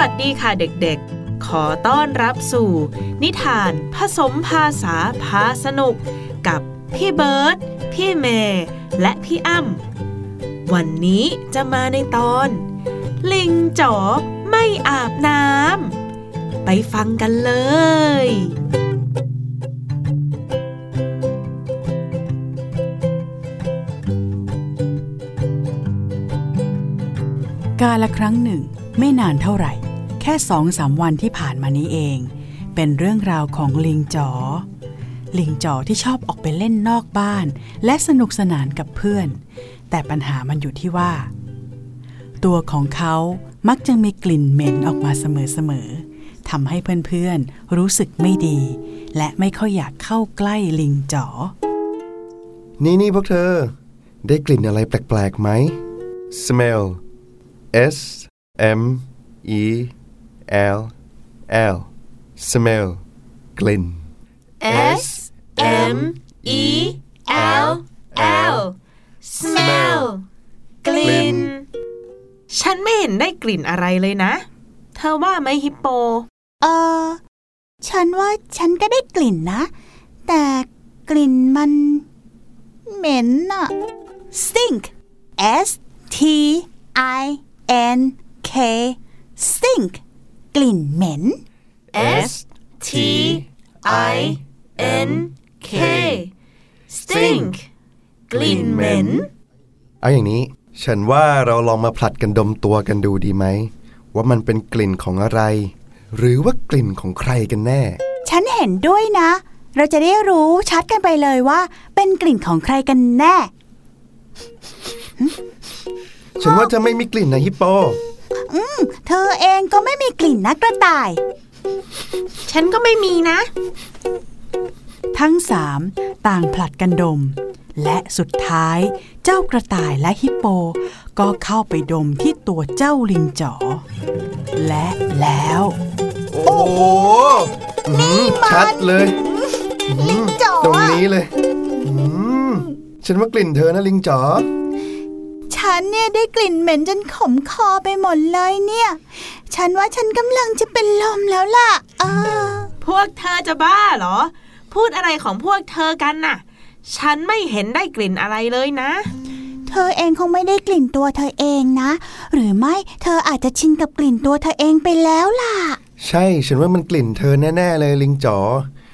วัสดีค่ะเด็กๆ ขอต้อนรับสู่ นิทานผสมภาษาพาสนุก กับพี่เบิร์ดพี่เมย์และพี่อ้ำวันนี้จะมาในตอน ลิงจ๋อไม่อาบน้ำไปฟังกันเลย กาละครั้งหนึ่งไม่นานเท่าไหร่ แค่สองสามวันที่ผ่านมานี้เอง เป็นเรื่องราวของลิงจ๋อ ลิงจ๋อที่ชอบออกไปเล่นนอกบ้าน และสนุกสนานกับเพื่อน แต่ปัญหามันอยู่ที่ว่า ตัวของเขามักจะมีกลิ่นเหม็นออกมาเสมอๆทำให้เพื่อนๆรู้สึกไม่ดี และไม่ค่อยอยากเข้าใกล้ลิงจ๋อ นี่นี่พวกเธอ ได้กลิ่นอะไรแปลกๆไหม smell s m e l l smell กลิ่น S M E L L smell กลิ่น ฉันไม่เห็นได้กลิ่นอะไรเลยนะ เธอว่าไหมฮิปโป เออ ฉันว่าฉันก็ได้กลิ่นนะ แต่กลิ่นมันเหม็นอะ stink s t i n k stink กลิ่นเหม็น S T I N K stink กลิ่นเหม็น เอาอย่างนี้ ฉันว่าเราลองมาผลัดกันดมตัวกันดูดีไหม ว่ามันเป็นกลิ่นของอะไร หรือว่ากลิ่นของใครกันแน่ ฉันเห็นด้วยนะ เราจะได้รู้ชัดกันไปเลยว่า เป็นกลิ่นของใครกันแน่ ฉันว่าเธอไม่มีกลิ่นนะฮิปโป เธอเองก็ไม่มีกลิ่นนะกระต่าย ฉันก็ไม่มีนะ ทั้งสามต่างผลัดกันดม และสุดท้ายเจ้ากระต่ายและฮิปโป ก็เข้าไปดมที่ตัวเจ้าลิงจ๋อ และแล้ว โอ้โหอืมชัดเลยลิงจ๋อตรงนี้เลยอืมฉันว่ากลิ่นเธอนะลิงจ๋อ ฉันเนี่ยได้กลิ่นเหม็นจนขมคอไปหมดเลยเนี่ย ฉันว่าฉันกำลังจะเป็นลมแล้วล่ะ เออ พวกเธอจะบ้าเหรอ พูดอะไรของพวกเธอกันน่ะ ฉันไม่เห็นได้กลิ่นอะไรเลยนะ เธอเองคงไม่ได้กลิ่นตัวเธอเองนะ หรือไม่เธออาจจะชินกับกลิ่นตัวเธอเองไปแล้วล่ะ ใช่ ฉันว่ามันกลิ่นเธอแน่ๆเลยลิงจ๋อ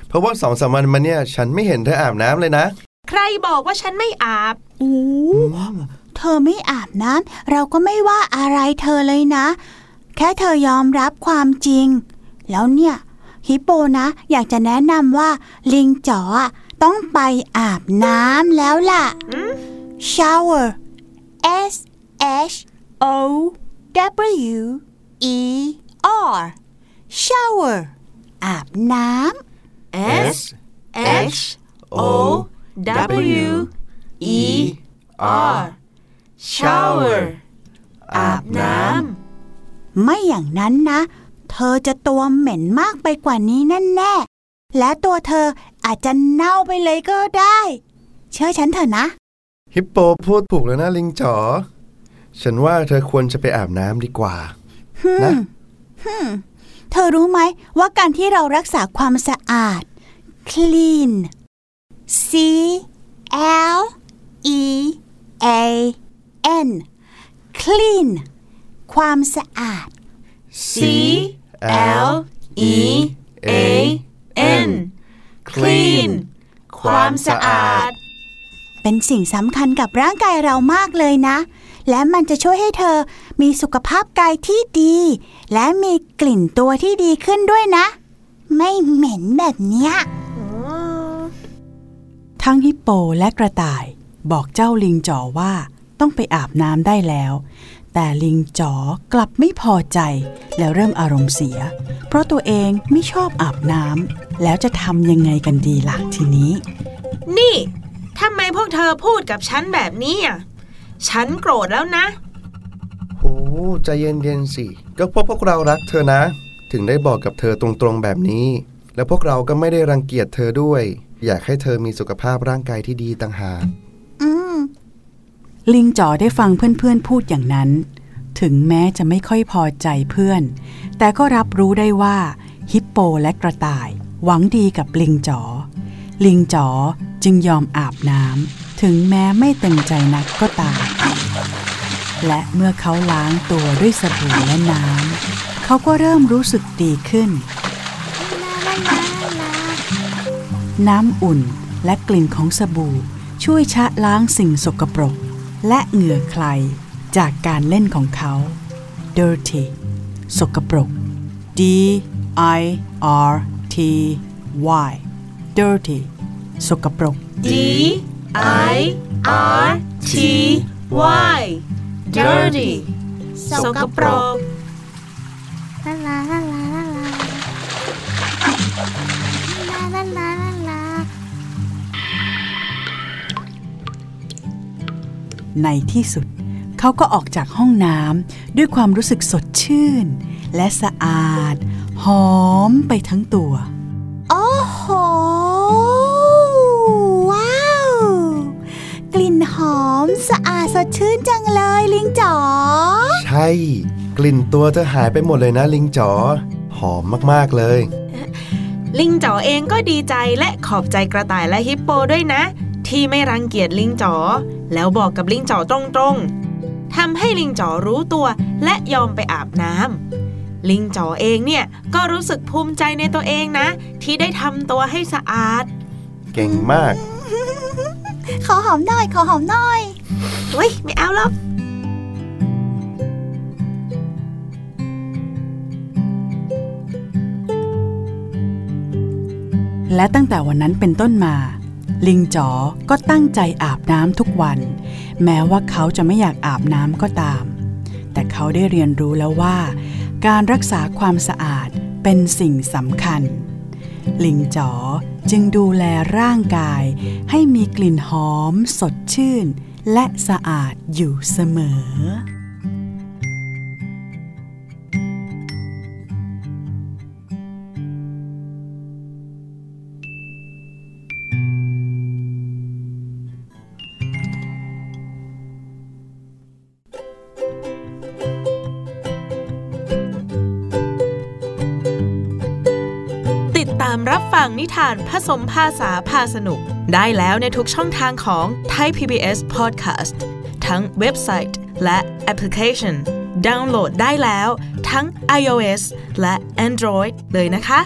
เพราะว่าสองสามวันมาเนี่ย ฉันไม่เห็นเธออาบน้ำเลยนะ ใครบอกว่าฉันไม่อาบ โอ้ เธอไม่อาบน้ำเราก็ไม่ว่าอะไรเธอเลยนะ แค่เธอยอมรับความจริง แล้วเนี่ย ฮิปโปนะ อยากจะแนะนำว่า ลิงจ๋อต้องไปอาบน้ำแล้วล่ะ shower s h o w e r shower อาบน้ำ S H O W E R shower อาบน้ำ ไม่อย่างนั้นนะ เธอจะตัวเหม็นมากไปกว่านี้แน่ๆ และตัวเธออาจจะเน่าไปเลยก็ได้ เชื่อฉันเถอะนะ ฮิปโปพูดถูกแล้วนะลิงจ๋อ ฉันว่าเธอควรจะไปอาบน้ำดีกว่า นะเธอรู้ไหมว่าการที่เรารักษาความสะอาด clean c l e a n clean ความสะอาดำ C L E A N clean ความสะอาด เป็นสิ่งสำคัญกับร่างกายเรามากเลยนะ และมันจะช่วยให้เธอมีสุขภาพกายที่ดี และมีกลิ่นตัวที่ดีขึ้นด้วยนะ ไม่เหม็นแบบเนี้ยทั้งฮิปโปและกระต่ายบอกเจ้าลิงจ๋อว่า ต้องไปอาบน้ำได้แล้ว แต่ลิงจ๋อกลับไม่พอใจ แล้วเริ่มอารมณ์เสีย เพราะตัวเองไม่ชอบอาบน้ำแล้วจะทำยังไงกันดีล่ะทีนี้ นี่ทำไมพวกเธอพูดกับฉันแบบนี้อะฉันโกรธแล้วนะโอ้ใจเย็นๆสิ ก็เพราะพวกเรารักเธอนะ ถึงได้บอกกับเธอตรงๆแบบนี้ แล้วพวกเราก็ไม่ได้รังเกียจเธอด้วย อยากให้เธอมีสุขภาพร่างกายที่ดีต่างหากอืม ลิงจ๋อได้ฟังเพื่อนๆพูดอย่างนั้น ถึงแม้จะไม่ค่อยพอใจเพื่อน แต่ก็รับรู้ได้ว่าฮิปโปและกระต่าย หวังดีกับลิงจ๋อ ลิงจ๋อจึงยอมอาบน้ำถึงแม้ไม่เต็มใจนักก็ตาม และเมื่อเขาล้างตัวด้วยสบู่และน้ำเขาก็เริ่มรู้สึกดีขึ้น น้ำอุ่นและกลิ่นของสบู่ช่วยชะล้างสิ่งสกปรก และเหงื่อใครจากการเล่นของเขา dirty สกปรก d i r t y dirty สกปรก D I R T Y dirty สกปรกลาลาลาลาลา ในที่สุด เขาก็ออกจากห้องน้ำด้วยความรู้สึกสดชื่น และสะอาด หอมไปทั้งตัวโอ้โห ว้าว กลิ่นหอมสะอาดสดชื่นจังเลยลิงจ๋อ ใช่ กลิ่นตัวเธอหายไปหมดเลยนะลิงจ๋อ หอมมากๆเลย ลิงจ๋อเองก็ดีใจและขอบใจกระต่ายและฮิปโปด้วยนะ ที่ไม่รังเกียจลิงจ๋อ แล้วบอกกับลิงจ๋อตรงๆทำให้ลิงจ๋อรู้ตัวและยอมไปอาบน้ำลิงจ๋อเองเนี่ยก็รู้สึกภูมิใจในตัวเองนะ ที่ได้ทำตัวให้สะอาด เก่งมาก ขอหอมหน่อย ขอหอมหน่อยเฮ้ยไม่เอาหรอกและตั้งแต่วันนั้นเป็นต้นมา ลิงจ๋อก็ตั้งใจอาบน้ำทุกวัน แม้ว่าเขาจะไม่อยากอาบน้ำก็ตาม แต่เขาได้เรียนรู้แล้วว่า การรักษาความสะอาดเป็นสิ่งสำคัญ ลิงจ๋อจึงดูแลร่างกายให้มีกลิ่นหอม สดชื่น และสะอาดอยู่เสมอามรับฟังนิทานผสมภาษาพาสนุก ได้แล้วในทุกช่องทางของ Thai PBS Podcast ทั้งเว็บไซต์และแอปพลิเคชัน ดาวน์โหลดได้แล้ว ทั้ง iOS และ Android เลยนะคะ